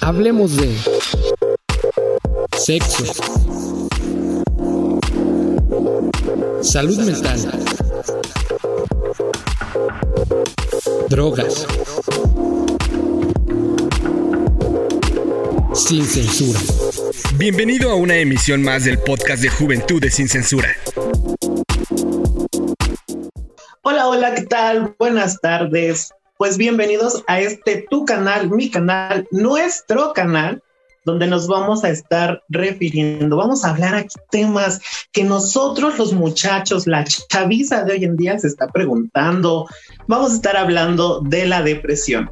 Hablemos de sexo, salud mental, drogas, sin censura. Bienvenido a una emisión más del podcast de Juventudes sin Censura. Hola, hola, ¿qué tal? Buenas tardes. Pues bienvenidos a este tu canal, mi canal, nuestro canal, donde nos vamos a estar refiriendo. Vamos a hablar aquí temas que nosotros los muchachos, la chaviza de hoy en día se está preguntando. Vamos a estar hablando de la depresión.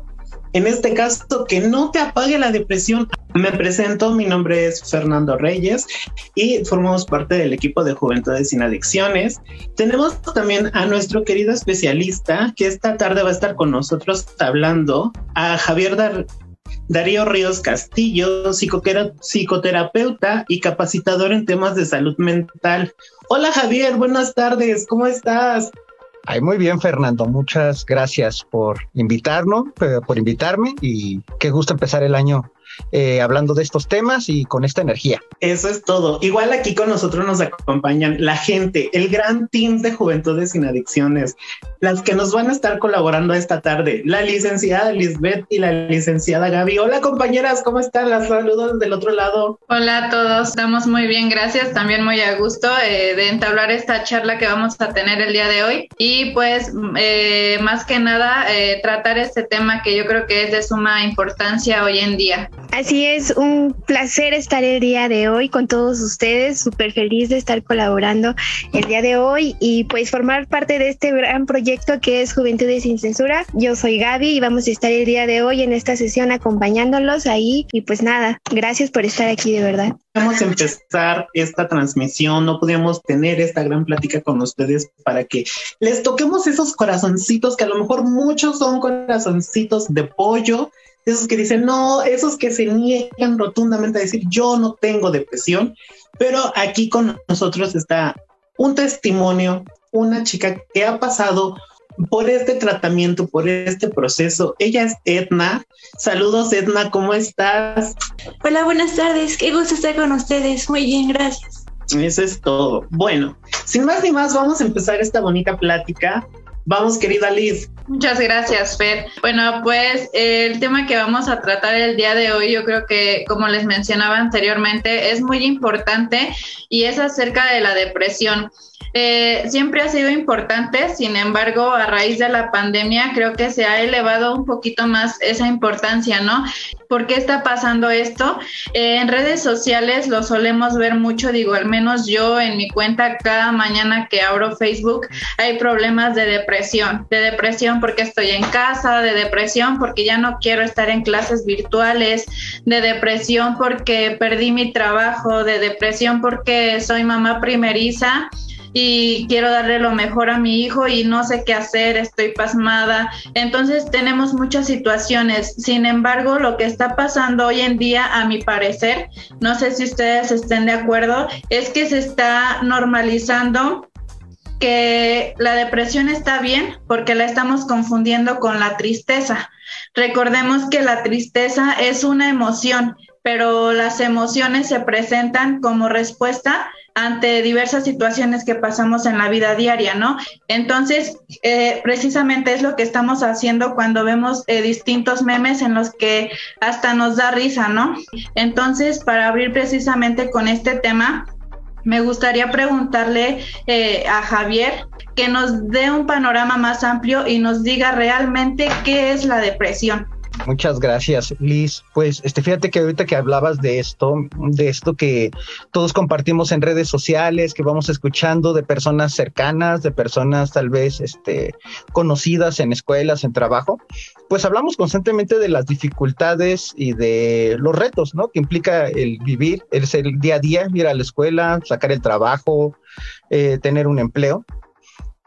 En este caso, que no te apague la depresión. Me presento, mi nombre es Fernando Reyes y formamos parte del equipo de Juventudes sin Adicciones. Tenemos también a nuestro querido especialista que esta tarde va a estar con nosotros hablando, a Javier Darío Ríos Castillo, psicoterapeuta y capacitador en temas de salud mental. Hola Javier, buenas tardes, ¿cómo estás? Ay, muy bien, Fernando. Muchas gracias por invitarnos, eh, por invitarme y qué gusto empezar el año eh, hablando de estos temas y con esta energía. Eso es todo. Igual aquí con nosotros nos acompañan la gente, el gran team de Juventudes sin Adicciones, las que nos van a estar colaborando esta tarde, la licenciada Lisbeth y la licenciada Gaby. Hola compañeras, ¿cómo están? Las saludos del otro lado. Hola a todos, estamos muy bien, gracias. También muy a gusto eh, de entablar esta charla que vamos a tener el día de hoy y pues eh, más que nada tratar este tema que yo creo que es de suma importancia hoy en día. Así es, un placer estar el día de hoy con todos ustedes, súper feliz de estar colaborando el día de hoy y pues formar parte de este gran proyecto que es Juventudes sin Censura. Yo soy Gaby y vamos a estar el día de hoy en esta sesión acompañándolos ahí y pues nada, gracias por estar aquí de verdad. Vamos a empezar esta transmisión, no podíamos tener esta gran plática con ustedes para que les toquemos esos corazoncitos que a lo mejor muchos son corazoncitos de pollo esos que dicen, no, esos que se niegan rotundamente a decir, yo no tengo depresión, pero aquí con nosotros está un testimonio, una chica que ha pasado por este tratamiento, por este proceso. Ella es Edna. Saludos, Edna, ¿cómo estás? Hola, buenas tardes. Qué gusto estar con ustedes. Muy bien, gracias. Eso es todo. Bueno, sin más ni más, vamos a empezar esta bonita plática. Vamos, querida Liz. Muchas gracias, Fer. Bueno, pues el tema que vamos a tratar el día de hoy, yo creo que, como les mencionaba anteriormente, es muy importante y es acerca de la depresión. Eh, siempre ha sido importante, sin embargo, a raíz de la pandemia creo que se ha elevado un poquito más esa importancia, ¿no? ¿Por qué está pasando esto? Eh, en redes sociales lo solemos ver mucho, digo, al menos yo en mi cuenta cada mañana que abro Facebook hay problemas de depresión, de depresión porque estoy en casa, de depresión porque ya no quiero estar en clases virtuales, de depresión porque perdí mi trabajo, de depresión porque soy mamá primeriza y quiero darle lo mejor a mi hijo y no sé qué hacer, estoy pasmada. Entonces tenemos muchas situaciones. Sin embargo, lo que está pasando hoy en día, a mi parecer, no sé si ustedes estén de acuerdo, es que se está normalizando que la depresión está bien porque la estamos confundiendo con la tristeza. Recordemos que la tristeza es una emoción, pero las emociones se presentan como respuesta ante diversas situaciones que pasamos en la vida diaria, ¿no? Entonces, eh, precisamente es lo que estamos haciendo cuando vemos eh, distintos memes en los que hasta nos da risa, ¿no? Entonces, para abrir precisamente con este tema, me gustaría preguntarle eh, a Javier que nos dé un panorama más amplio y nos diga realmente qué es la depresión. Muchas gracias, Liz. Pues este, fíjate que ahorita que hablabas de esto, de esto que todos compartimos en redes sociales, que vamos escuchando de personas cercanas, de personas tal vez este, conocidas en escuelas, en trabajo, pues hablamos constantemente de las dificultades y de los retos, ¿no? Que implica el vivir, el ser el día a día, ir a la escuela, sacar el trabajo, eh, tener un empleo.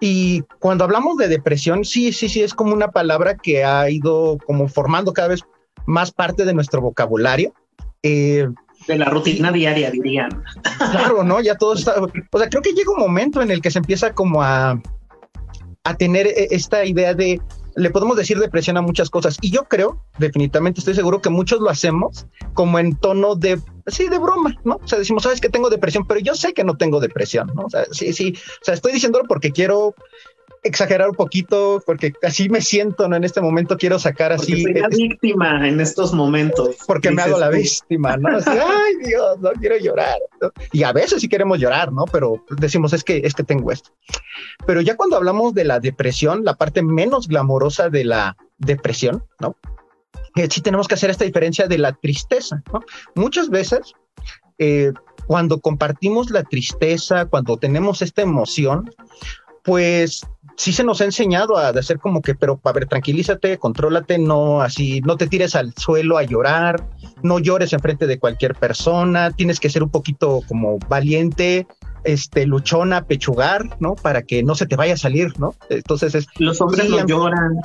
Y cuando hablamos de depresión, sí, sí, sí, es como una palabra que ha ido como formando cada vez más parte de nuestro vocabulario. Eh, de la rutina diaria, dirían. Claro, ¿no? Ya todo está... O sea, creo que llega un momento en el que se empieza como a, a tener e, esta idea de le podemos decir depresión a muchas cosas. Y yo creo, definitivamente estoy seguro que muchos lo hacemos como en tono de, sí, de broma, ¿no? O sea, decimos, sabes que tengo depresión, pero yo sé que no tengo depresión, ¿no? O sea, sí, sí, o sea, estoy diciéndolo porque quiero exagerar un poquito porque así me siento, ¿no? En este momento quiero sacar así. Soy la víctima en estos momentos. Porque me hago la víctima, ¿no? Así, Ay, Dios, no quiero llorar. Y a veces sí queremos llorar, ¿no? Pero decimos, es que, es que tengo esto. Pero ya cuando hablamos de la depresión, la parte menos glamorosa de la depresión, ¿no? Eh, sí tenemos que hacer esta diferencia de la tristeza, ¿no? Muchas veces, eh, cuando compartimos la tristeza, cuando tenemos esta emoción, pues sí se nos ha enseñado a hacer como que, pero a ver, tranquilízate, contrólate, no así, no te tires al suelo a llorar, no llores enfrente de cualquier persona, tienes que ser un poquito como valiente, este, luchona, pechugar, ¿no? Para que no se te vaya a salir, ¿no? Entonces es... Los hombres no lloran.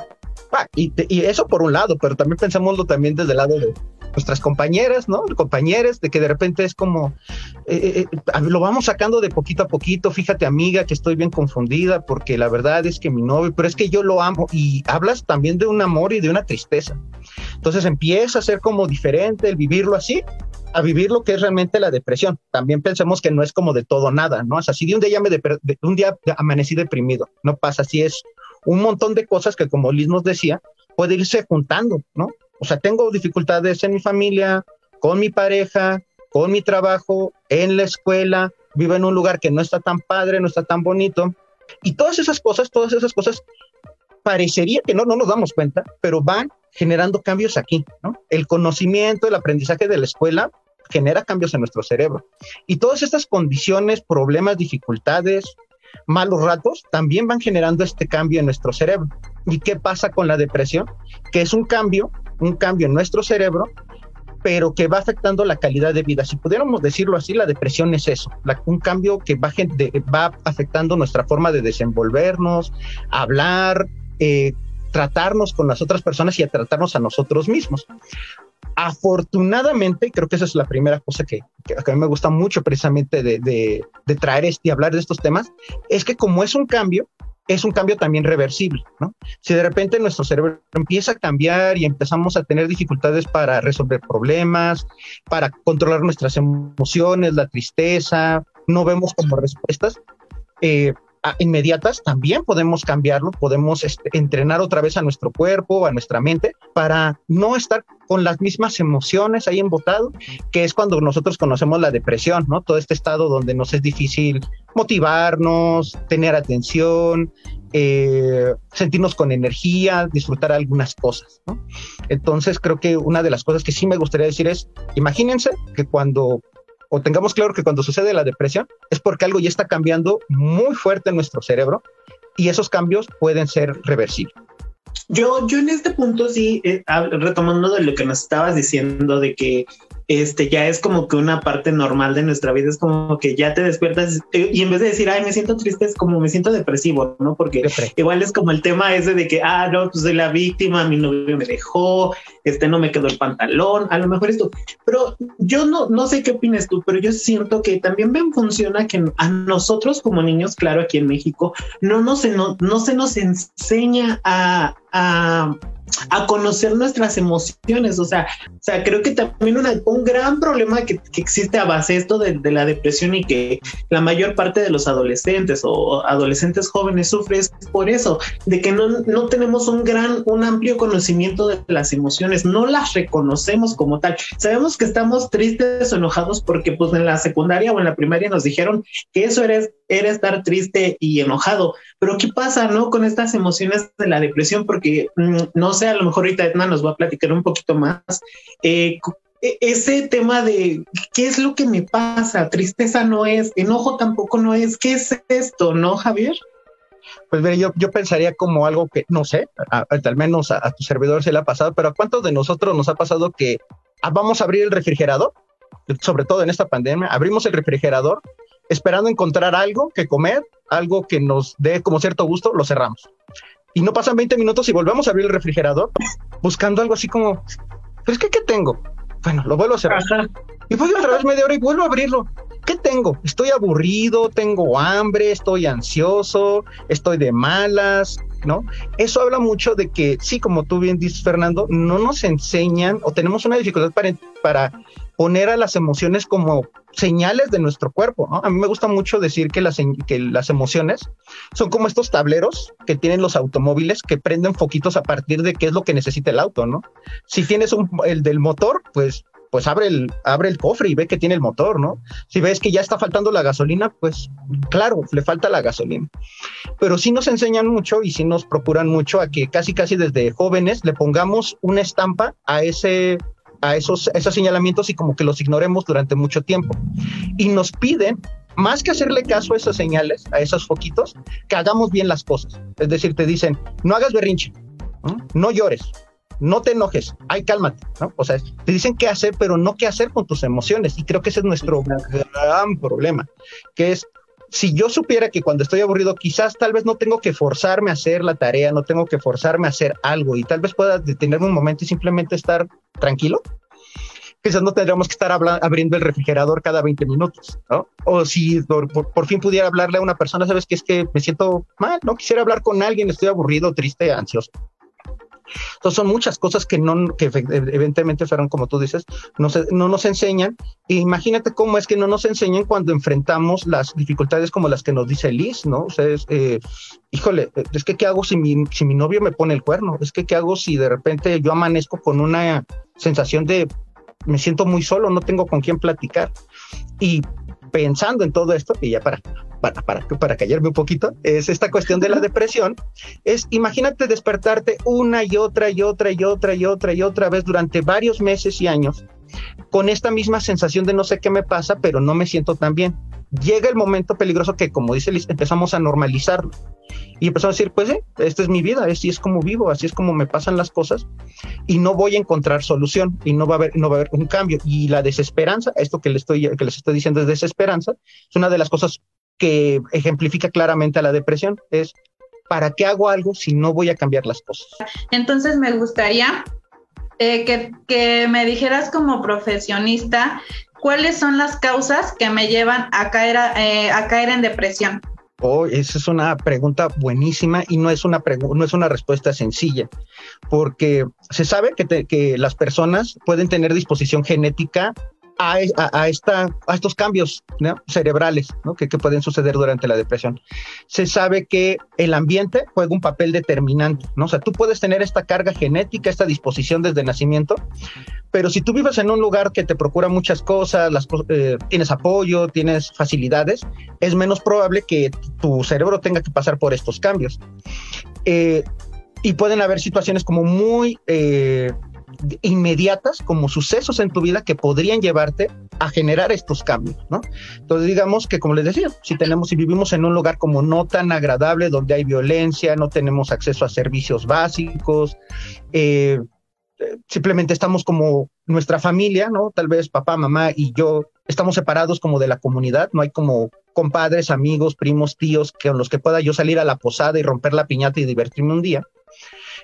Ah, y, y, eso por un lado, pero también pensámoslo también desde el lado de, nuestras compañeras, ¿no? Compañeros, de que de repente es como, eh, eh, eh, lo vamos sacando de poquito a poquito, fíjate amiga que estoy bien confundida porque la verdad es que mi novio, pero es que yo lo amo y hablas también de un amor y de una tristeza. Entonces empieza a ser como diferente el vivirlo así a vivir lo que es realmente la depresión. También pensemos que no es como de todo nada, ¿no? O sea, si de un día ya me de, un día amanecí deprimido, no pasa, así es un montón de cosas que como Liz nos decía, puede irse juntando, ¿no? O sea, tengo dificultades en mi familia, con mi pareja, con mi trabajo, en la escuela, vivo en un lugar que no está tan padre, no está tan bonito. Y todas esas cosas, todas esas cosas, parecería que no, no nos damos cuenta, pero van generando cambios aquí, ¿no? El conocimiento, el aprendizaje de la escuela genera cambios en nuestro cerebro. Y todas estas condiciones, problemas, dificultades, malos ratos, también van generando este cambio en nuestro cerebro. ¿Y qué pasa con la depresión? Que es un cambio un cambio en nuestro cerebro, pero que va afectando la calidad de vida. Si pudiéramos decirlo así, la depresión es eso, un cambio que va, va, afectando nuestra forma de desenvolvernos, hablar, eh, tratarnos con las otras personas y a tratarnos a nosotros mismos. Afortunadamente, creo que esa es la primera cosa que, a mí me gusta mucho precisamente de, de traer este y hablar de estos temas, es que como es un cambio, es un cambio también reversible, ¿no? Si de repente nuestro cerebro empieza a cambiar y empezamos a tener dificultades para resolver problemas, para controlar nuestras emociones, la tristeza, no vemos como respuestas, eh, inmediatas, también podemos cambiarlo, podemos este, entrenar otra vez a nuestro cuerpo, a nuestra mente, para no estar con las mismas emociones ahí embotado, que es cuando nosotros conocemos la depresión, ¿no? Todo este estado donde nos es difícil motivarnos, tener atención, eh, sentirnos con energía, disfrutar algunas cosas, ¿no? Entonces creo que una de las cosas que sí me gustaría decir es, imagínense que cuando o tengamos claro que cuando sucede la depresión es porque algo ya está cambiando muy fuerte en nuestro cerebro y esos cambios pueden ser reversibles. Yo, yo en este punto sí, eh, retomando de lo que nos estabas diciendo de que este ya es como que una parte normal de nuestra vida, es como que ya te despiertas eh, y en vez de decir, ay, me siento triste, es como me siento depresivo, ¿no? Porque igual es como el tema ese de que, ah, no, pues soy la víctima, mi novio me dejó, este no me quedó el pantalón, a lo mejor esto, pero yo no, no sé qué opinas tú, pero yo siento que también bien funciona que a nosotros como niños, claro, aquí en México, no, no, se, no, no se nos enseña a, a a conocer nuestras emociones. O sea, o sea creo que también un gran problema que, existe a base de esto de, la depresión y que la mayor parte de los adolescentes o adolescentes jóvenes sufren es por eso, de que no, no tenemos un gran, un amplio conocimiento de las emociones, no las reconocemos como tal. Sabemos que estamos tristes o enojados porque pues en la secundaria o en la primaria nos dijeron que eso era, era estar triste y enojado, pero ¿qué pasa, no? Con estas emociones de la depresión porque mm, no sé, a lo mejor ahorita Edna nos va a platicar un poquito más. Eh, e, ese tema de qué es lo que me pasa, tristeza no es, enojo tampoco no es, ¿qué es esto, no, Javier? Pues mire, yo, yo pensaría como algo que, no sé, al menos a, tu servidor se le ha pasado, pero ¿a cuántos de nosotros nos ha pasado que ah, vamos a abrir el refrigerador? Sobre todo en esta pandemia, abrimos el refrigerador esperando encontrar algo que comer, algo que nos dé como cierto gusto, lo cerramos y no pasan 20 minutos y volvemos a abrir el refrigerador buscando algo así como, pero es que, ¿qué tengo? Bueno, lo vuelvo a cerrar. Y voy otra vez media hora y vuelvo a abrirlo. ¿Qué tengo? Estoy aburrido, tengo hambre, estoy ansioso, estoy de malas, ¿no? Eso habla mucho de que, sí, como tú bien dices, Fernando, no nos enseñan o tenemos una dificultad para, para poner a las emociones como señales de nuestro cuerpo. A mí me gusta mucho decir que las, que las emociones son como estos tableros que tienen los automóviles que prenden foquitos a partir de qué es lo que necesita el auto, ¿no? Si tienes el del motor, pues pues abre el, abre el cofre y ve que tiene el motor, ¿no? Si ves que ya está faltando la gasolina, pues claro, le falta la gasolina. Pero sí nos enseñan mucho y sí nos procuran mucho a que casi casi desde jóvenes le pongamos una estampa a ese a esos, esos señalamientos y como que los ignoremos durante mucho tiempo. Y nos piden, más que hacerle caso a esas señales, a esos foquitos, que hagamos bien las cosas. Es decir, te dicen, no hagas berrinche, no, llores, no te enojes, ay, cálmate, ¿no? O sea, te dicen qué hacer, pero no qué hacer con tus emociones. Y creo que ese es nuestro gran problema, que es, si yo supiera que cuando estoy aburrido, quizás tal vez no tengo que forzarme a hacer la tarea, no tengo que forzarme a hacer algo y tal vez pueda detenerme un momento y simplemente estar tranquilo, quizás no tendríamos que estar abriendo el refrigerador cada 20 minutos, ¿no? O si por, fin pudiera hablarle a una persona, sabes que es que me siento mal, no quisiera hablar con alguien, estoy aburrido, triste, ansioso. Entonces son muchas cosas que no, que evidentemente fueron como tú dices, no, no nos enseñan. E imagínate cómo es que no nos enseñan cuando enfrentamos las dificultades como las que nos dice Liz, ¿no? O sea, es, eh, híjole, es que qué hago si mi, si mi novio me pone el cuerno, es que qué hago si de repente yo amanezco con una sensación de me siento muy solo, no tengo con quién platicar. Y pensando en todo esto, y ya para, para, para, para callarme un poquito, es esta cuestión de la depresión, es imagínate despertarte una y otra y otra y otra y otra y otra vez durante varios meses y años con esta misma sensación de no sé qué me pasa, pero no me siento tan bien. Llega el momento peligroso que, como dice Liz, empezamos a normalizarlo y empezamos a decir, pues sí, esta es mi vida, así es como vivo, así es como me pasan las cosas y no voy a encontrar solución y no va a haber, no va a haber un cambio. Y la desesperanza, esto que les estoy, que les estoy diciendo es desesperanza, es una de las cosas que ejemplifica claramente a la depresión, es ¿para qué hago algo si no voy a cambiar las cosas? Entonces me gustaría eh, que, que, me dijeras como profesionista cuáles son las causas que me llevan a caer, eh, a caer en depresión. Oh, esa es una pregunta buenísima y no es una, no es una respuesta sencilla, porque se sabe que, que las personas pueden tener disposición genética a, esta, a estos cambios cerebrales que, que, pueden suceder durante la depresión. Se sabe que el ambiente juega un papel determinante, ¿no? O sea, tú puedes tener esta carga genética, esta disposición desde nacimiento, pero si tú vives en un lugar que te procura muchas cosas, las, eh, tienes apoyo, tienes facilidades, es menos probable que tu cerebro tenga que pasar por estos cambios. Eh, y pueden haber situaciones como muy eh, inmediatas como sucesos en tu vida que podrían llevarte a generar estos cambios, ¿no? Entonces digamos que como les decía, si tenemos si vivimos en un lugar como no tan agradable donde hay violencia, no tenemos acceso a servicios básicos, eh, simplemente estamos como nuestra familia, ¿no? Tal vez papá, mamá y yo estamos separados como de la comunidad, no hay como compadres, amigos, primos, tíos con los que pueda yo salir a la posada y romper la piñata y divertirme un día.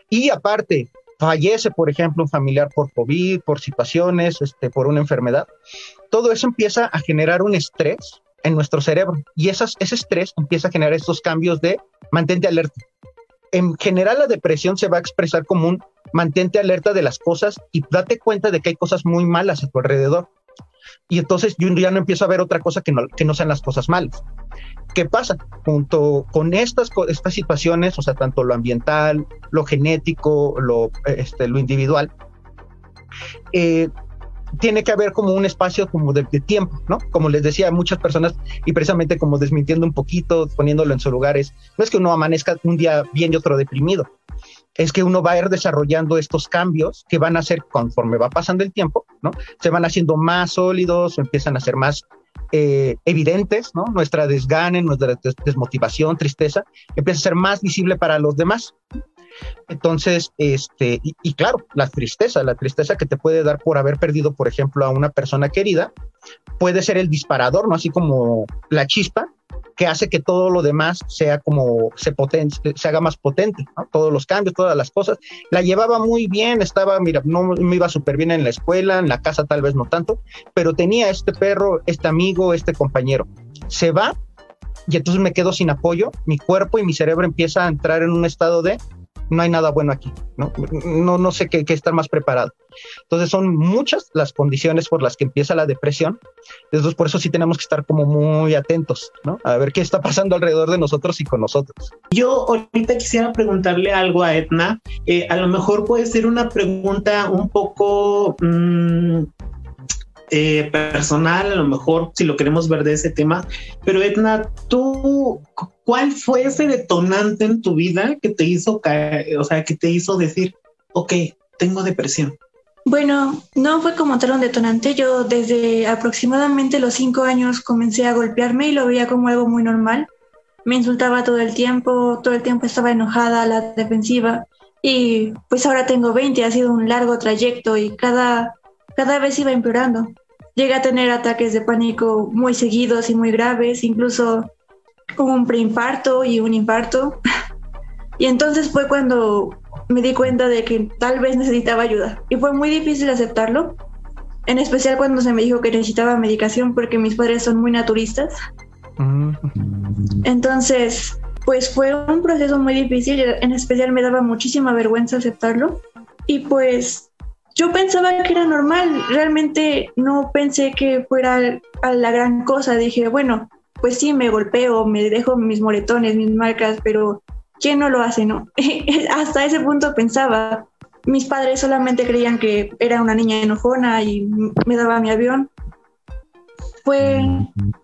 Y aparte, fallece, por ejemplo, un familiar por COVID, por situaciones, este, por una enfermedad, todo eso empieza a generar un estrés en nuestro cerebro y esas, ese estrés empieza a generar estos cambios de mantente alerta. En general, la depresión se va a expresar como un mantente alerta de las cosas y date cuenta de que hay cosas muy malas a tu alrededor. Y entonces yo ya no empiezo a ver otra cosa que no, que no sean las cosas malas. ¿Qué pasa? Junto con estas, estas situaciones, o sea, tanto lo ambiental, lo genético, lo, este, lo individual, eh, tiene que haber como un espacio como de, tiempo, ¿no? Como les decía a muchas personas, y precisamente como desmintiendo un poquito, poniéndolo en su lugar, es, no es que uno amanezca un día bien y otro deprimido, es que uno va a ir desarrollando estos cambios que van a ser conforme va pasando el tiempo, ¿no? Se van haciendo más sólidos, empiezan a ser más eh, evidentes, ¿no? Nuestra desgane, nuestra desmotivación, tristeza, empieza a ser más visible para los demás. Entonces, este, y, claro, la tristeza, la tristeza que te puede dar por haber perdido, por ejemplo, a una persona querida, puede ser el disparador, ¿no? Así como la chispa que hace que todo lo demás sea como se potente, se haga más potente. Todos los cambios, todas las cosas. La llevaba muy bien, estaba, mira, no me iba súper bien en la escuela, en la casa tal vez no tanto, pero tenía este perro, este amigo, este compañero. Se va y entonces me quedo sin apoyo, mi cuerpo y mi cerebro empieza a entrar en un estado de no hay nada bueno aquí, ¿no? No, no sé qué, qué estar más preparado. Entonces son muchas las condiciones por las que empieza la depresión. Entonces por eso sí tenemos que estar como muy atentos, ¿no? A ver qué está pasando alrededor de nosotros y con nosotros. Yo ahorita quisiera preguntarle algo a Edna. Eh, a lo mejor puede ser una pregunta un poco mmm, eh, personal, a lo mejor si lo queremos ver de ese tema, pero Edna, tú, ¿cuál fue ese detonante en tu vida que te hizo caer, o sea, que te hizo decir, ok, tengo depresión? Bueno, no fue como tal un detonante. Yo desde aproximadamente los cinco años comencé a golpearme y lo veía como algo muy normal. Me insultaba todo el tiempo, todo el tiempo estaba enojada, la defensiva. Y pues ahora tengo 20, ha sido un largo trayecto y cada, cada vez iba empeorando. Llegué a tener ataques de pánico muy seguidos y muy graves, incluso con un preinfarto y un infarto. Y entonces fue cuando me di cuenta de que tal vez necesitaba ayuda. Y fue muy difícil aceptarlo, en especial cuando se me dijo que necesitaba medicación porque mis padres son muy naturistas. Entonces, pues fue un proceso muy difícil, en especial me daba muchísima vergüenza aceptarlo. Y pues yo pensaba que era normal, realmente no pensé que fuera a la gran cosa. Dije, bueno, pues sí, me golpeo, me dejo mis moretones, mis marcas, pero ¿quién no lo hace, no? Hasta ese punto pensaba. Mis padres solamente creían que era una niña enojona y me daba mi avión. Fue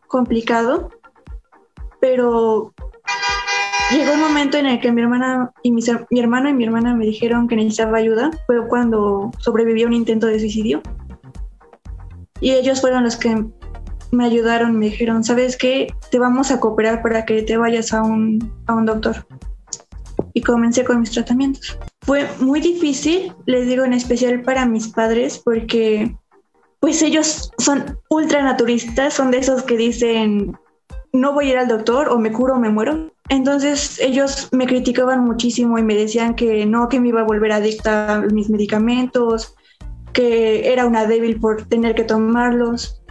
complicado, pero llegó un momento en el que mi hermana y mi, mi, hermano y mi hermana me dijeron que necesitaba ayuda. Fue cuando sobrevivió un intento de suicidio. Y ellos fueron los que me ayudaron, me dijeron, ¿sabes qué? Te vamos a cooperar para que te vayas a un, a un doctor. Y comencé con mis tratamientos. Fue muy difícil, les digo en especial para mis padres, porque pues ellos son ultra naturistas, son de esos que dicen, no voy a ir al doctor o me curo o me muero. Entonces ellos me criticaban muchísimo y me decían que no, que me iba a volver adicta a mis medicamentos, que era una débil por tener que tomarlos.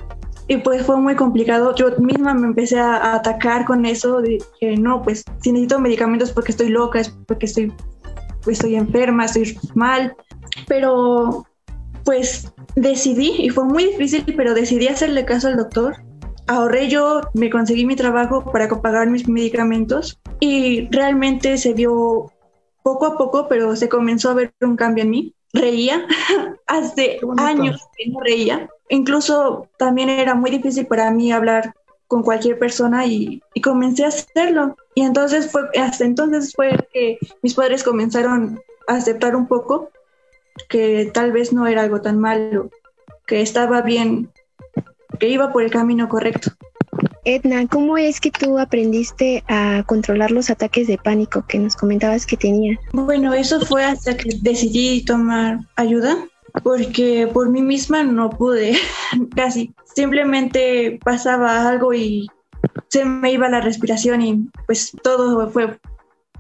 Y pues fue muy complicado. Yo misma me empecé a atacar con eso, de que no, pues si necesito medicamentos porque estoy loca, es porque estoy, pues, estoy enferma, estoy mal. Pero pues decidí, y fue muy difícil, pero decidí hacerle caso al doctor ahorré yo, me conseguí mi trabajo para pagar mis medicamentos y realmente se vio poco a poco, pero se comenzó a ver un cambio en mí. Reía, hace años que no reía. Incluso también era muy difícil para mí hablar con cualquier persona y, y, comencé a hacerlo. Y entonces fue, hasta entonces fue que mis padres comenzaron a aceptar un poco que tal vez no era algo tan malo, que estaba bien que iba por el camino correcto. Edna, ¿cómo es que tú aprendiste a controlar los ataques de pánico que nos comentabas que tenía? Bueno, eso fue hasta que decidí tomar ayuda, porque por mí misma no pude, casi. Simplemente pasaba algo y se me iba la respiración y pues todo fue,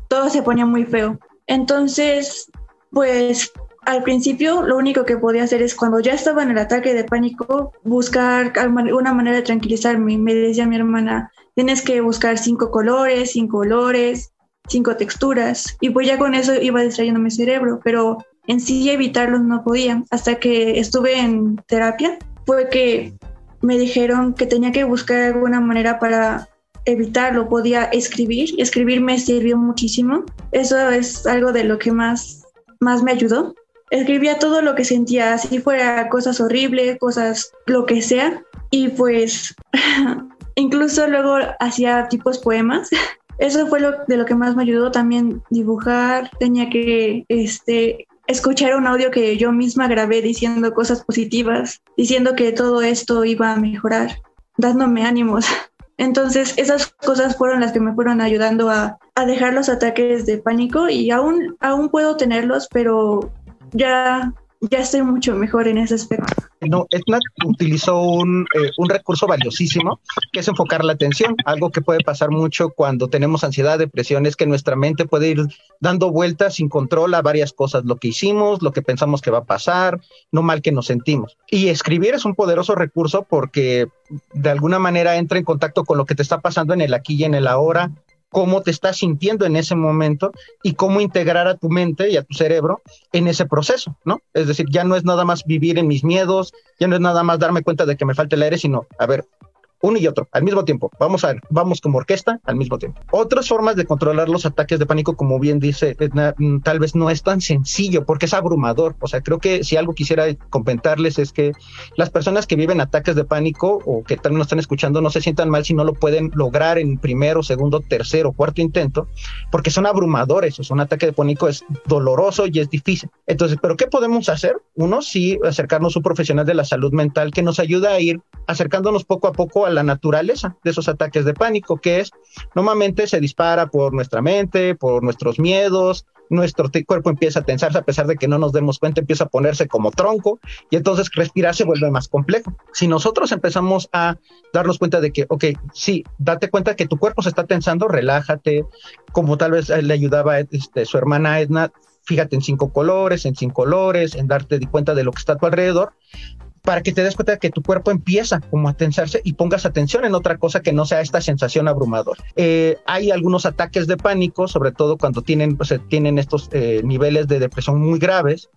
todo se ponía muy feo. Entonces, pues al principio lo único que podía hacer es cuando ya estaba en el ataque de pánico, buscar una manera de tranquilizarme. Me decía mi hermana, tienes que buscar cinco colores, cinco olores, cinco texturas. Y pues ya con eso iba distrayendo mi cerebro, pero en sí evitarlos no podía. Hasta que estuve en terapia, fue que me dijeron que tenía que buscar alguna manera para evitarlo. Podía escribir. Escribir me sirvió muchísimo. Eso es algo de lo que más, más me ayudó escribía todo lo que sentía, así fuera cosas horribles, cosas lo que sea. Y pues incluso luego hacía tipos poemas. Eso fue lo de lo que más me ayudó también dibujar. Tenía que este, escuchar un audio que yo misma grabé diciendo cosas positivas, diciendo que todo esto iba a mejorar, dándome ánimos. Entonces esas cosas fueron las que me fueron ayudando a, a dejar los ataques de pánico y aún, aún puedo tenerlos, pero ya ya estoy mucho mejor en ese aspecto. No, Etna utilizó un, eh, un, recurso valiosísimo, que es enfocar la atención. Algo que puede pasar mucho cuando tenemos ansiedad, depresión, es que nuestra mente puede ir dando vueltas sin control a varias cosas, lo que hicimos, lo que pensamos que va a pasar, no mal que nos sentimos. Y escribir es un poderoso recurso porque de alguna manera entra en contacto con lo que te está pasando en el aquí y en el ahora, cómo te estás sintiendo en ese momento y cómo integrar a tu mente y a tu cerebro en ese proceso, ¿no? Es decir, ya no es nada más vivir en mis miedos, ya no es nada más darme cuenta de que me falta el aire, sino, a ver, uno y otro al mismo tiempo. Vamos a ver, vamos como orquesta al mismo tiempo. Otras formas de controlar los ataques de pánico, como bien dice mm, tal vez no es tan sencillo porque es abrumador. O sea, creo que si algo quisiera comentarles es que las personas que viven ataques de pánico o que tal no están escuchando no se sientan mal si no lo pueden lograr en primero, segundo, tercero, cuarto intento, porque son abrumadores. O sea, un ataque de pánico es doloroso y es difícil. Entonces, ¿pero qué podemos hacer? Uno, sí, acercarnos a un profesional de la salud mental que nos ayuda a ir acercándonos poco a poco la naturaleza de esos ataques de pánico, que es normalmente se dispara por nuestra mente, por nuestros miedos, nuestro cuerpo empieza a tensarse a pesar de que no nos demos cuenta, empieza a ponerse como tronco y entonces respirar se vuelve más complejo. Si nosotros empezamos a darnos cuenta de que, ok, sí, date cuenta que tu cuerpo se está tensando, relájate, como tal vez le ayudaba este, su hermana Edna, fíjate en cinco colores, en cinco colores, en darte cuenta de lo que está a tu alrededor, para que te des cuenta de que tu cuerpo empieza como a tensarse y pongas atención en otra cosa que no sea esta sensación abrumadora. Eh, hay algunos ataques de pánico, sobre todo cuando tienen, pues, tienen estos eh, niveles de depresión muy graves,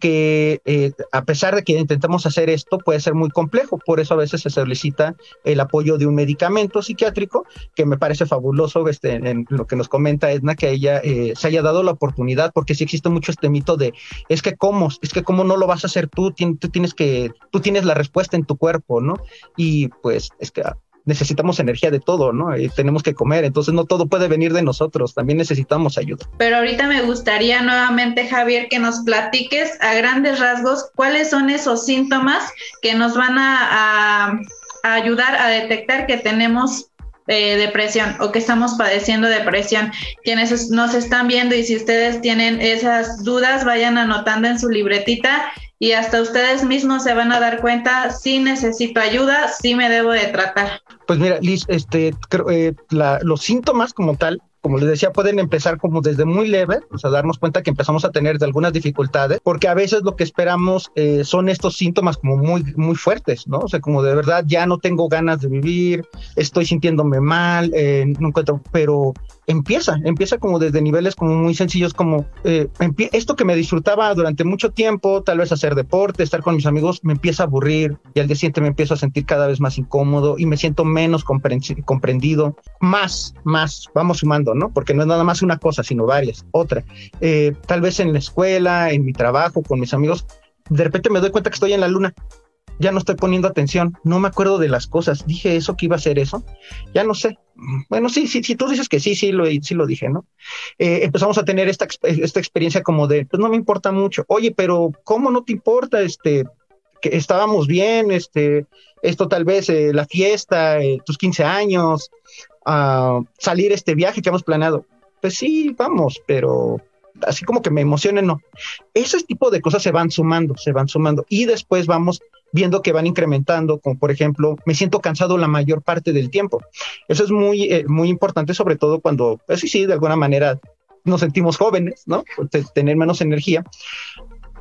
que eh, a pesar de que intentamos hacer esto, puede ser muy complejo. Por eso a veces se solicita el apoyo de un medicamento psiquiátrico, que me parece fabuloso este, en lo que nos comenta Edna, que ella eh, se haya dado la oportunidad, porque sí existe mucho este mito de, es que cómo, es que cómo no lo vas a hacer tú, tú tienes que, tú tienes la respuesta en tu cuerpo, ¿no? Y pues es que necesitamos energía de todo, ¿no? Y tenemos que comer, entonces no todo puede venir de nosotros, también necesitamos ayuda. Pero ahorita me gustaría nuevamente, Javier, que nos platiques a grandes rasgos cuáles son esos síntomas que nos van a, ayudar a detectar que tenemos eh, depresión o que estamos padeciendo depresión. Quienes nos están viendo y si ustedes tienen esas dudas, vayan anotando en su libretita y hasta ustedes mismos se van a dar cuenta si necesito ayuda, si me debo de tratar. Pues mira, Liz, este, eh, los síntomas como tal como les decía, pueden empezar como desde muy leve, o sea, darnos cuenta que empezamos a tener algunas dificultades, porque a veces lo que esperamos eh, son estos síntomas como muy, muy fuertes, ¿no? O sea, como de verdad ya no tengo ganas de vivir, estoy sintiéndome mal, eh, no encuentro, pero empieza, empieza como desde niveles como muy sencillos, como eh, esto que me disfrutaba durante mucho tiempo, tal vez hacer deporte, estar con mis amigos, me empieza a aburrir y al día siguiente me empiezo a sentir cada vez más incómodo y me siento menos comprendido, más, más, vamos sumando, ¿no? Porque no es nada más una cosa, sino varias. Otra, eh, tal vez en la escuela, en mi trabajo, con mis amigos, de repente me doy cuenta que estoy en la luna. Ya no estoy poniendo atención, no me acuerdo de las cosas. Dije eso que iba a ser eso, ya no sé. Bueno, sí, sí, sí, tú dices que sí, sí lo, sí lo dije, ¿no? Eh, empezamos a tener esta, esta experiencia como de, pues no me importa mucho. Oye, pero ¿cómo no te importa? Este, que estábamos bien, este, esto tal vez, eh, la fiesta, tus 15 años, a salir este viaje que hemos planeado. Pues sí, vamos, pero así como que me emocione, no. Ese tipo de cosas se van sumando, se van sumando y después vamos viendo que van incrementando, como por ejemplo, me siento cansado la mayor parte del tiempo. Eso es muy, eh, muy importante, sobre todo cuando, pues sí, sí, de alguna manera nos sentimos jóvenes, ¿no? Tener menos energía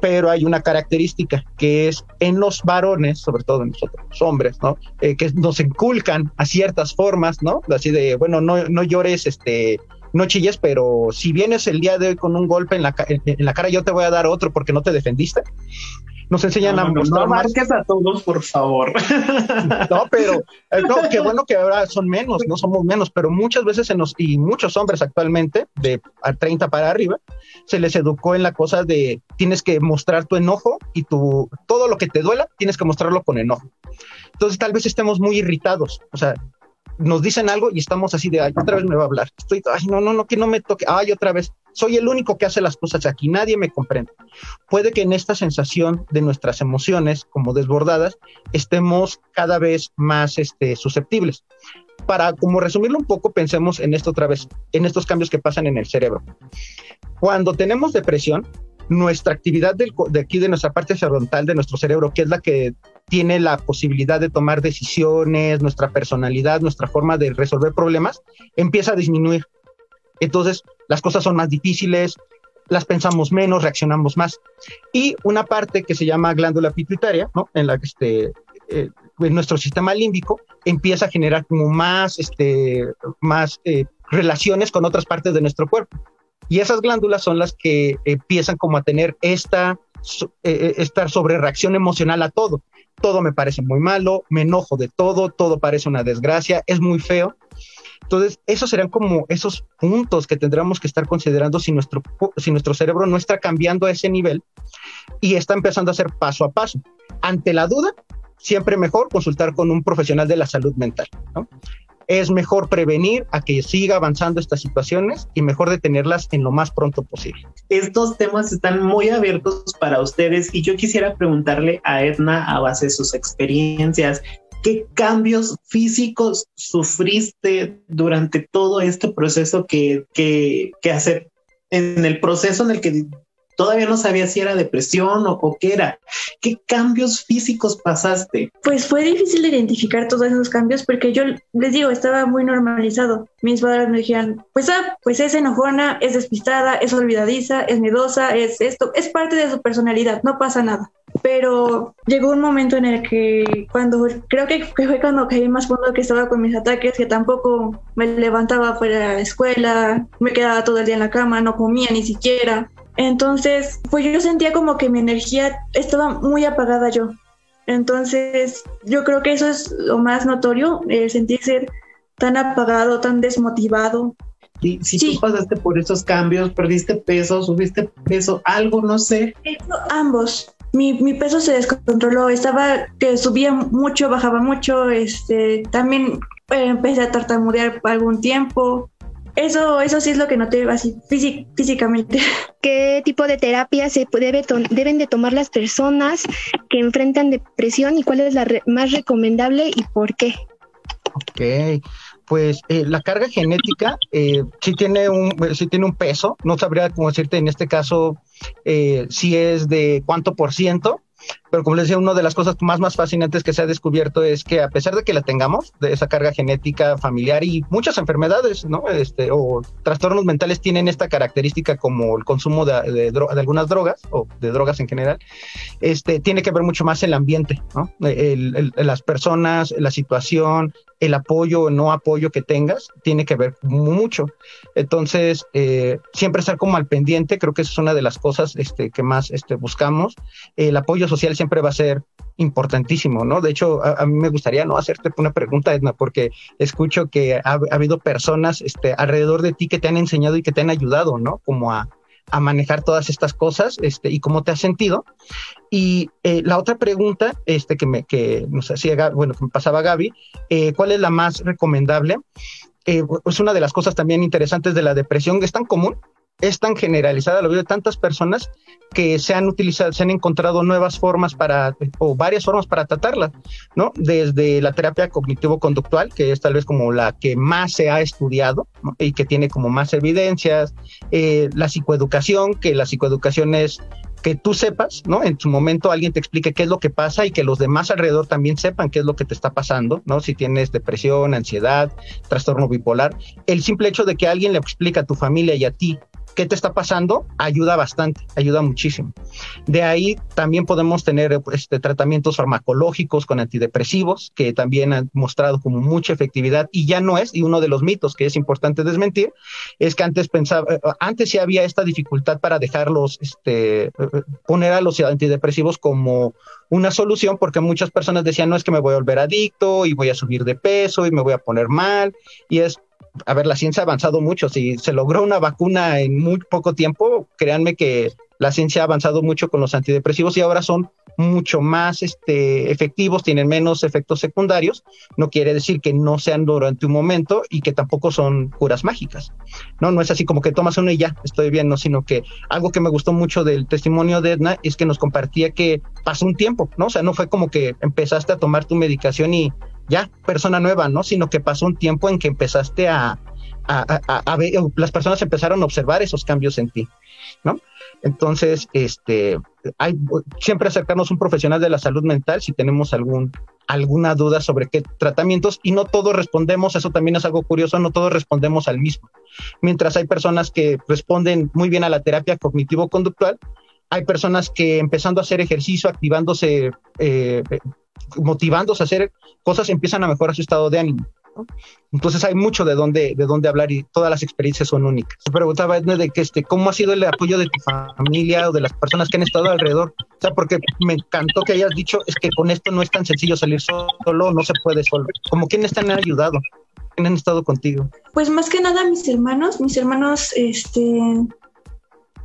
pero hay una característica que es en los varones, sobre todo en nosotros los hombres, ¿no? Eh, que nos inculcan a ciertas formas, ¿no? Así de, bueno, no, no llores, este, no chilles, pero si vienes el día de hoy con un golpe en la, en la cara, yo te voy a dar otro porque no te defendiste nos enseñan a No marques a todos, por favor. No, pero eh, no, qué bueno que ahora son menos, no somos menos, pero muchas veces se nos, y muchos hombres actualmente, de a 30 para arriba, se les educó en la cosa de tienes que mostrar tu enojo y tu, todo lo que te duela, tienes que mostrarlo con enojo. Entonces tal vez estemos muy irritados, o sea, nos dicen algo y estamos así de, ay, otra vez me va a hablar. Estoy, ay, no, no, no, que no me toque. Ay, otra vez. Soy el único que hace las cosas aquí, nadie me comprende. Puede que en esta sensación de nuestras emociones como desbordadas estemos cada vez más este, susceptibles. Para como resumirlo un poco, pensemos en esto otra vez, en estos cambios que pasan en el cerebro. Cuando tenemos depresión, nuestra actividad de aquí, de nuestra parte frontal de nuestro cerebro, que es la que tiene la posibilidad de tomar decisiones, nuestra personalidad, nuestra forma de resolver problemas, empieza a disminuir. Entonces, las cosas son más difíciles, las pensamos menos, reaccionamos más. Y una parte que se llama glándula pituitaria. En la que este, eh, nuestro sistema límbico empieza a generar como más, este, más eh, relaciones con otras partes de nuestro cuerpo. Y esas glándulas son las que empiezan como a tener esta, eh, esta sobrereacción emocional a todo. Todo me parece muy malo, me enojo de todo, todo parece una desgracia, es muy feo. Entonces, esos serían como esos puntos que tendríamos que estar considerando si nuestro, si nuestro cerebro no está cambiando a ese nivel y está empezando a hacer paso a paso. Ante la duda, siempre mejor consultar con un profesional de la salud mental. Es mejor prevenir a que siga avanzando estas situaciones y mejor detenerlas en lo más pronto posible. Estos temas están muy abiertos para ustedes y yo quisiera preguntarle a Edna a base de sus experiencias, ¿qué cambios físicos sufriste durante todo este proceso que, que, que hace en el proceso en el que todavía no sabía si era depresión o, qué era. ¿Qué cambios físicos pasaste? Pues fue difícil de identificar todos esos cambios porque yo les digo, estaba muy normalizado. Mis padres me dijeron, pues ah, pues es enojona, es despistada, es olvidadiza, es miedosa, es esto, es parte de su personalidad, no pasa nada. Pero llegó un momento en el que cuando, creo que fue cuando caí más fondo que estaba con mis ataques, que tampoco me levantaba fuera de la escuela, me quedaba todo el día en la cama, no comía ni siquiera. Entonces, pues yo sentía como que mi energía estaba muy apagada yo. Entonces, yo creo que eso es lo más notorio, el sentirse tan apagado, tan desmotivado. Y si tú pasaste por esos cambios, perdiste peso, subiste peso, algo, no sé. ambos. Mi, mi, peso se descontroló, estaba que subía mucho, bajaba mucho, este, también eh, empecé a tartamudear por algún tiempo, eso, eso sí es lo que noté así físicamente. ¿Qué tipo de terapia se debe deben de tomar las personas que enfrentan depresión y cuál es la más recomendable y por qué? Ok, pues eh, la carga genética eh, sí, tiene un, sí tiene un peso, no sabría cómo decirte en este caso eh, si es de cuánto por ciento, pero como les decía, una de las cosas más, más fascinantes que se ha descubierto es que a pesar de que la tengamos, de esa carga genética familiar y muchas enfermedades, ¿no? Este, o trastornos mentales tienen esta característica como el consumo de, de, algunas drogas o de drogas en general, este, tiene que ver mucho más el ambiente, ¿no? las personas, la situación, el apoyo o no apoyo que tengas, tiene que ver mucho. Entonces, eh, siempre estar como al pendiente, creo que esa es una de las cosas este, que más este, buscamos. El apoyo social siempre va a ser importantísimo, ¿no? De hecho, a, mí me gustaría no hacerte una pregunta, Edna, porque escucho que ha, habido personas este, alrededor de ti que te han enseñado y que te han ayudado, ¿no? Como a, manejar todas estas cosas este, y cómo te has sentido. Y eh, la otra pregunta este, que, me, que nos hacía, bueno, que me pasaba Gaby, eh, ¿cuál es la más recomendable? Eh, es una de las cosas también interesantes de la depresión, es tan común es tan generalizada, lo veo de tantas personas que se han utilizado, se han encontrado nuevas formas para, o varias formas para tratarla, ¿no? Desde la terapia cognitivo-conductual, que es tal vez como la que más se ha estudiado y que tiene como más evidencias, eh, la psicoeducación, que la psicoeducación es que tú sepas, ¿no? En su momento alguien te explique qué es lo que pasa y que los demás alrededor también sepan qué es lo que te está pasando, ¿no? Si tienes depresión, ansiedad, trastorno bipolar, el simple hecho de que alguien le explique a tu familia y a ti qué te está pasando, ayuda bastante, ayuda muchísimo. De ahí también podemos tener este, tratamientos farmacológicos con antidepresivos, que también han mostrado como mucha efectividad y ya no es, y uno de los mitos que es importante desmentir, es que antes pensaba, eh, antes sí había esta dificultad para dejarlos, este, poner a los antidepresivos como una solución porque muchas personas decían, no es que me voy a volver adicto y voy a subir de peso y me voy a poner mal, y es a ver, la ciencia ha avanzado mucho. Si se logró una vacuna en muy poco tiempo, créanme que la ciencia ha avanzado mucho con los antidepresivos y ahora son mucho más este, efectivos, tienen menos efectos secundarios. No quiere decir que no sean durante un momento y que tampoco son curas mágicas. No, no es así como que tomas uno y ya estoy bien, no, sino que algo que me gustó mucho del testimonio de Edna es que nos compartía que pasó un tiempo, ¿no? O sea, no fue como que empezaste a tomar tu medicación y ya persona nueva, ¿no? Sino que pasó un tiempo en que empezaste a, ver, las personas empezaron a observar esos cambios en ti, ¿no? Entonces, este, hay siempre acercarnos a un profesional de la salud mental si tenemos algún alguna duda sobre qué tratamientos y no todos respondemos, eso también es algo curioso, no todos respondemos al mismo. Mientras hay personas que responden muy bien a la terapia cognitivo-conductual, hay personas que empezando a hacer ejercicio, activándose, eh, motivándose a hacer cosas, empiezan a mejorar su estado de ánimo. Entonces hay mucho de dónde, de dónde hablar y todas las experiencias son únicas. Me preguntaba de que este, cómo ha sido el apoyo de tu familia o de las personas que han estado alrededor. O sea, porque me encantó que hayas dicho es que con esto no es tan sencillo salir solo, no se puede solo. Como quiénes te han ayudado, quiénes han estado contigo. Pues más que nada mis hermanos, mis hermanos, este,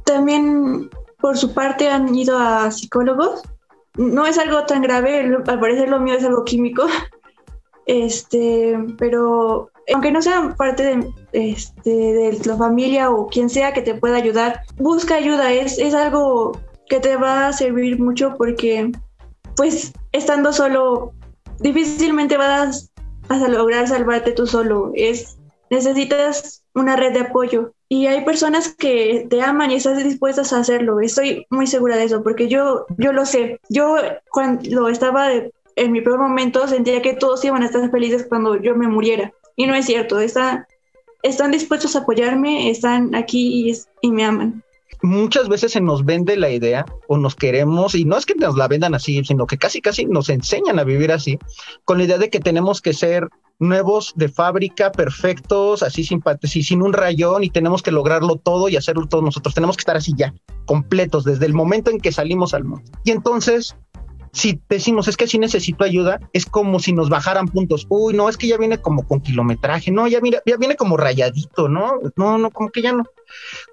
también por su parte han ido a psicólogos. No es algo tan grave, al parecer lo mío es algo químico, este, pero aunque no sea parte de, este, de la familia o quien sea que te pueda ayudar, busca ayuda, es, es algo que te va a servir mucho porque pues estando solo difícilmente vas a lograr salvarte tú solo, es necesitas una red de apoyo y hay personas que te aman y estás dispuestas a hacerlo. Estoy muy segura de eso porque yo yo lo sé. Yo cuando estaba en mi peor momento sentía que todos iban a estar felices cuando yo me muriera. Y no es cierto, están dispuestos a apoyarme, están aquí y, y me aman muchas veces se nos vende la idea o nos queremos, y no es que nos la vendan así, sino que casi casi nos enseñan a vivir así, con la idea de que tenemos que ser nuevos de fábrica, perfectos, así sin, sin un rayón y tenemos que lograrlo todo y hacerlo todos nosotros. Tenemos que estar así ya, completos, desde el momento en que salimos al mundo. Y entonces si decimos es que si necesito ayuda, es como si nos bajaran puntos. Uy, no, es que ya viene como con kilometraje, no, ya mira, ya viene como rayadito, ¿no? No, no, como que ya no.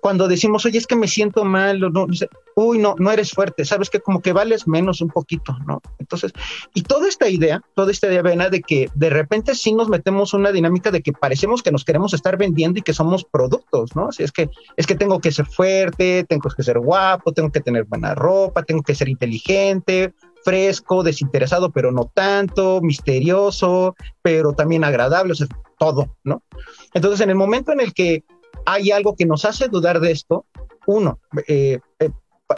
Cuando decimos, oye, es que me siento mal, no, uy, no, no eres fuerte, sabes que como que vales menos un poquito, ¿no? Entonces, y toda esta idea, toda esta idea, Vena, de que de repente sí nos metemos una dinámica de que parecemos que nos queremos estar vendiendo y que somos productos, ¿no? Así es que, es que tengo que ser fuerte, tengo que ser guapo, tengo que tener buena ropa, tengo que ser inteligente, fresco, desinteresado, pero no tanto, misterioso, pero también agradable, o sea, todo, ¿no? Entonces, en el momento en el que hay algo que nos hace dudar de esto, uno, eh, eh,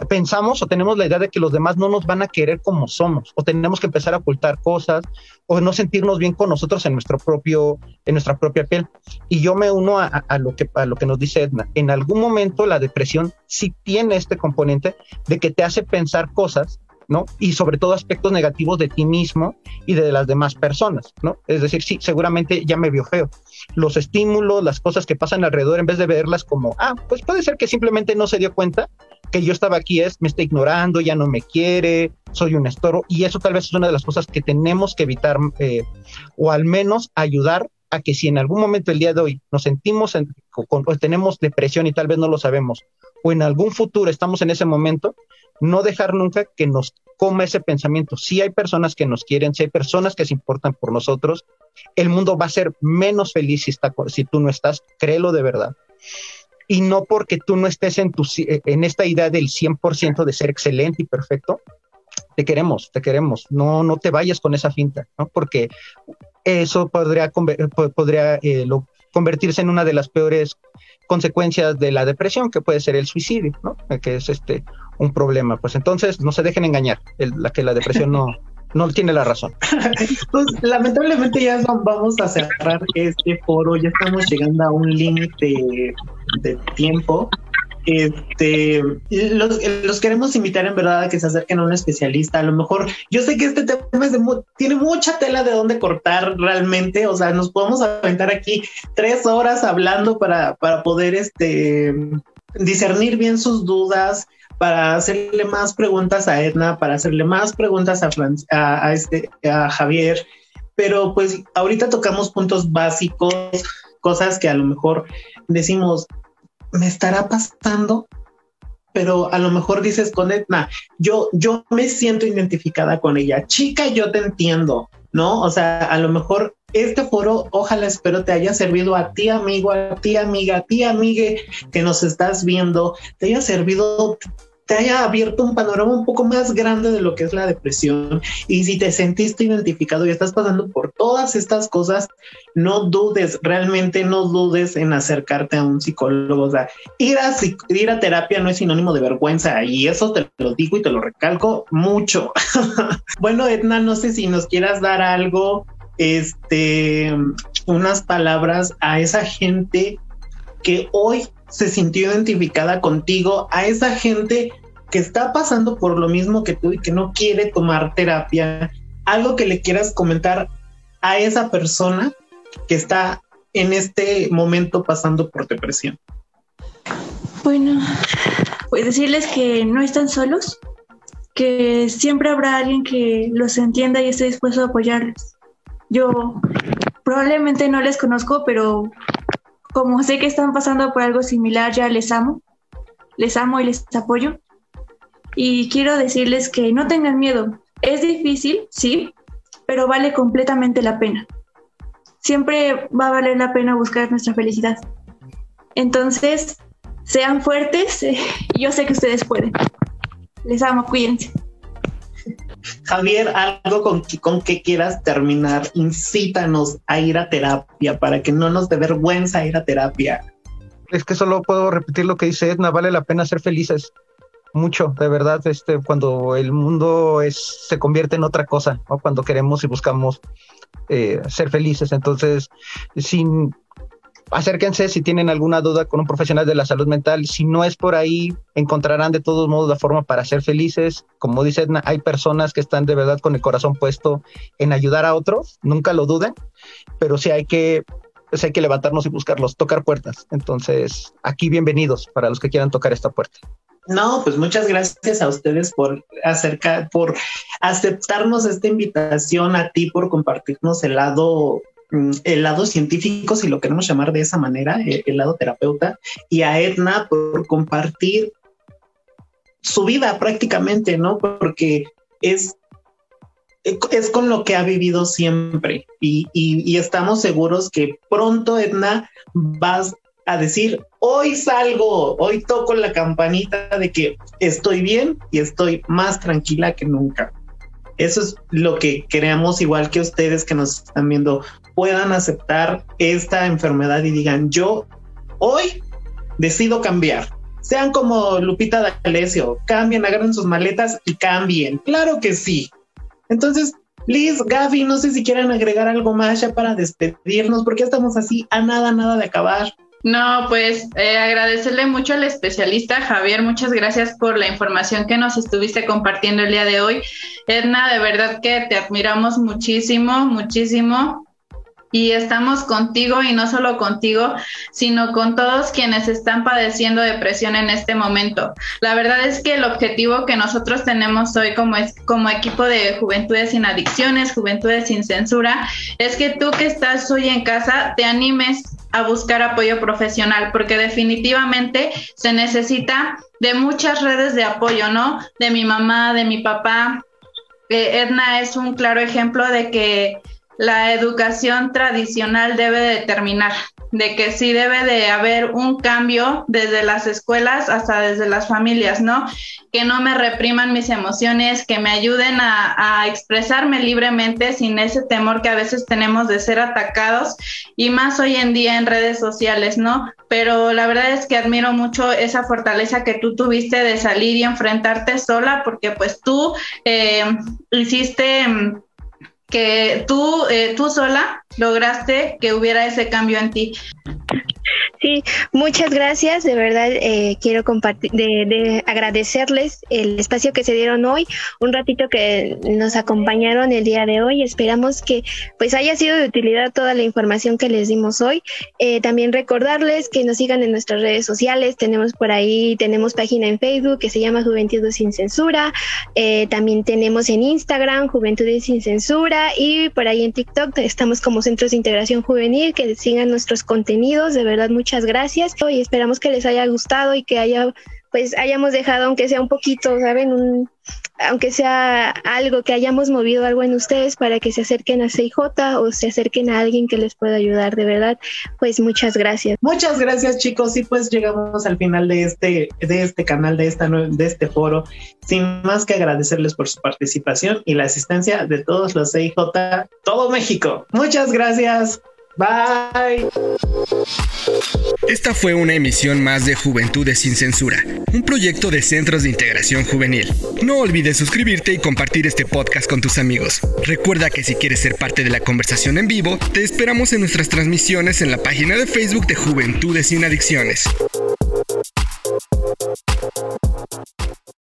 pensamos o tenemos la idea de que los demás no nos van a querer como somos, o tenemos que empezar a ocultar cosas, o no sentirnos bien con nosotros en nuestro propio, en nuestra propia piel. Y yo me uno a, lo que a lo que nos dice Edna. En algún momento la depresión sí tiene este componente de que te hace pensar cosas ¿no? Y sobre todo aspectos negativos de ti mismo y de las demás personas, ¿no? Es decir, sí, seguramente ya me vio feo. Los estímulos, las cosas que pasan alrededor, en vez de verlas como, ah, pues puede ser que simplemente no se dio cuenta que yo estaba aquí, es, me está ignorando, ya no me quiere, soy un estoro, y eso tal vez es una de las cosas que tenemos que evitar, eh, o al menos ayudar a que si en algún momento el día de hoy nos sentimos o tenemos depresión y tal vez no lo sabemos, o en algún futuro estamos en ese momento, no dejar nunca que nos coma ese pensamiento. Si hay personas que nos quieren, si hay personas que se importan por nosotros, el mundo va a ser menos feliz si, está, tú no estás, créelo de verdad. Y no porque tú no estés en, tu, en esta idea del 100% de ser excelente y perfecto, te queremos, te queremos. No, no te vayas con esa finta, ¿no? Porque eso podría, podría eh, convertirse en una de las peores consecuencias de la depresión, que puede ser el suicidio, ¿no? Que es este un problema. Pues entonces no se dejen engañar, la que la depresión no, no tiene la razón. pues lamentablemente ya vamos a cerrar este foro, ya estamos llegando a un límite de tiempo. Este, los, queremos invitar en verdad a que se acerquen a un especialista. A lo mejor, yo sé que este tema tiene mucha tela de dónde cortar realmente. O sea, nos podemos aventar aquí tres horas hablando para, para poder este, discernir bien sus dudas, para hacerle más preguntas a Edna, para hacerle más preguntas a, a, este, a Javier, pero pues ahorita tocamos puntos básicos, cosas que a lo mejor decimos, ¿me estará pasando? Pero a lo mejor dices con Edna, yo, yo me siento identificada con ella. Chica, yo te entiendo, ¿no? O sea, a lo mejor este foro, ojalá espero te haya servido a ti, amigo, a ti, amiga, a ti, amigue, que nos estás viendo, te haya servido te haya abierto un panorama un poco más grande de lo que es la depresión. Y si te sentiste identificado y estás pasando por todas estas cosas, no dudes, realmente no dudes en acercarte a un psicólogo. O sea, ir a, ir a terapia no es sinónimo de vergüenza y eso te lo digo y te lo recalco mucho. bueno, Edna, no sé si nos quieras dar algo, este, unas palabras a esa gente que hoy se sintió identificada contigo, a esa gente que está pasando por lo mismo que tú y que no quiere tomar terapia, algo que le quieras comentar a esa persona que está en este momento pasando por depresión. Bueno, pues decirles que no están solos, que siempre habrá alguien que los entienda y esté dispuesto a apoyarles. Yo probablemente no les conozco, pero como sé que están pasando por algo similar, ya les amo, les amo y les apoyo. Y quiero decirles que no tengan miedo. Es difícil, sí, pero vale completamente la pena. Siempre va a valer la pena buscar nuestra felicidad. Entonces, sean fuertes. Yo sé que ustedes pueden. Les amo, cuídense. Javier, algo con, que quieras terminar, incítanos a ir a terapia para que no nos dé vergüenza ir a terapia. Es que solo puedo repetir lo que dice Edna, vale la pena ser felices. Mucho, de verdad, este, cuando el mundo se convierte en otra cosa, cuando queremos y buscamos eh, ser felices. Entonces, sin, acérquense si tienen alguna duda con un profesional de la salud mental. Si no es por ahí, encontrarán de todos modos la forma para ser felices. Como dice Edna, hay personas que están de verdad con el corazón puesto en ayudar a otros, nunca lo duden, pero sí hay que, pues hay que levantarnos y buscarlos, tocar puertas. Entonces, aquí bienvenidos para los que quieran tocar esta puerta. No, pues muchas gracias a ustedes por acercar, por aceptarnos esta invitación, a ti por compartirnos el lado el lado científico, si lo queremos llamar de esa manera, eh, el, lado terapeuta, y a Edna por compartir su vida prácticamente, ¿no? Porque es, es con lo que ha vivido siempre y, y estamos seguros que pronto, Edna, vas a decir, hoy salgo, hoy toco la campanita de que estoy bien y estoy más tranquila que nunca. Eso es lo que queremos, igual que ustedes que nos están viendo, puedan aceptar esta enfermedad y digan, yo hoy decido cambiar. Sean como Lupita D'Alessio, cambien, agarren sus maletas y cambien. Claro que sí. Entonces, Liz, Gaby, no sé si quieren agregar algo más ya para despedirnos, porque estamos así a nada, nada de acabar. No, pues eh, agradecerle mucho al especialista Javier, muchas gracias por la información que nos estuviste compartiendo el día de hoy. Edna, de verdad que te admiramos muchísimo, muchísimo y estamos contigo y no solo contigo, sino con todos quienes están padeciendo depresión en este momento. La verdad es que el objetivo que nosotros tenemos hoy como, es, como equipo de Juventudes sin Adicciones, Juventudes sin Censura, es que tú que estás hoy en casa te animes a buscar apoyo profesional, porque definitivamente se necesita de muchas redes de apoyo, ¿no? De mi mamá, de mi papá. Eh, Edna es un claro ejemplo de que la educación tradicional debe de terminar de que sí debe de haber un cambio desde las escuelas hasta desde las familias, ¿no? Que no me repriman mis emociones, que me ayuden a, expresarme libremente sin ese temor que a veces tenemos de ser atacados y más hoy en día en redes sociales, ¿no? Pero la verdad es que admiro mucho esa fortaleza que tú tuviste de salir y enfrentarte sola porque pues tú eh, hiciste que tú, eh, tú sola lograste que hubiera ese cambio en ti. Sí, muchas gracias. De verdad, eh, quiero compartir, de, agradecerles el espacio que se dieron hoy, un ratito que nos acompañaron el día de hoy. Esperamos que pues haya sido de utilidad toda la información que les dimos hoy. Eh, también recordarles que nos sigan en nuestras redes sociales. Tenemos por ahí, tenemos página en Facebook que se llama Juventud sin Censura. Eh, también tenemos en Instagram Juventud sin Censura y por ahí en TikTok estamos como Centros de Integración Juvenil. Que sigan nuestros contenidos. De muchas gracias y esperamos que les haya gustado y que haya pues hayamos dejado, aunque sea un poquito, ¿saben? Un, aunque sea algo, que hayamos movido algo en ustedes para que se acerquen a CIJ o se acerquen a alguien que les pueda ayudar, de verdad, pues muchas gracias. Muchas gracias chicos y pues llegamos al final de este, de este canal, de, esta, de este foro, sin más que agradecerles por su participación y la asistencia de todos los CIJ, todo México. Muchas gracias. Bye. Esta fue una emisión más de Juventudes sin Censura, un proyecto de centros de integración juvenil. No olvides suscribirte y compartir este podcast con tus amigos. Recuerda que si quieres ser parte de la conversación en vivo, te esperamos en nuestras transmisiones en la página de Facebook de Juventudes sin Adicciones.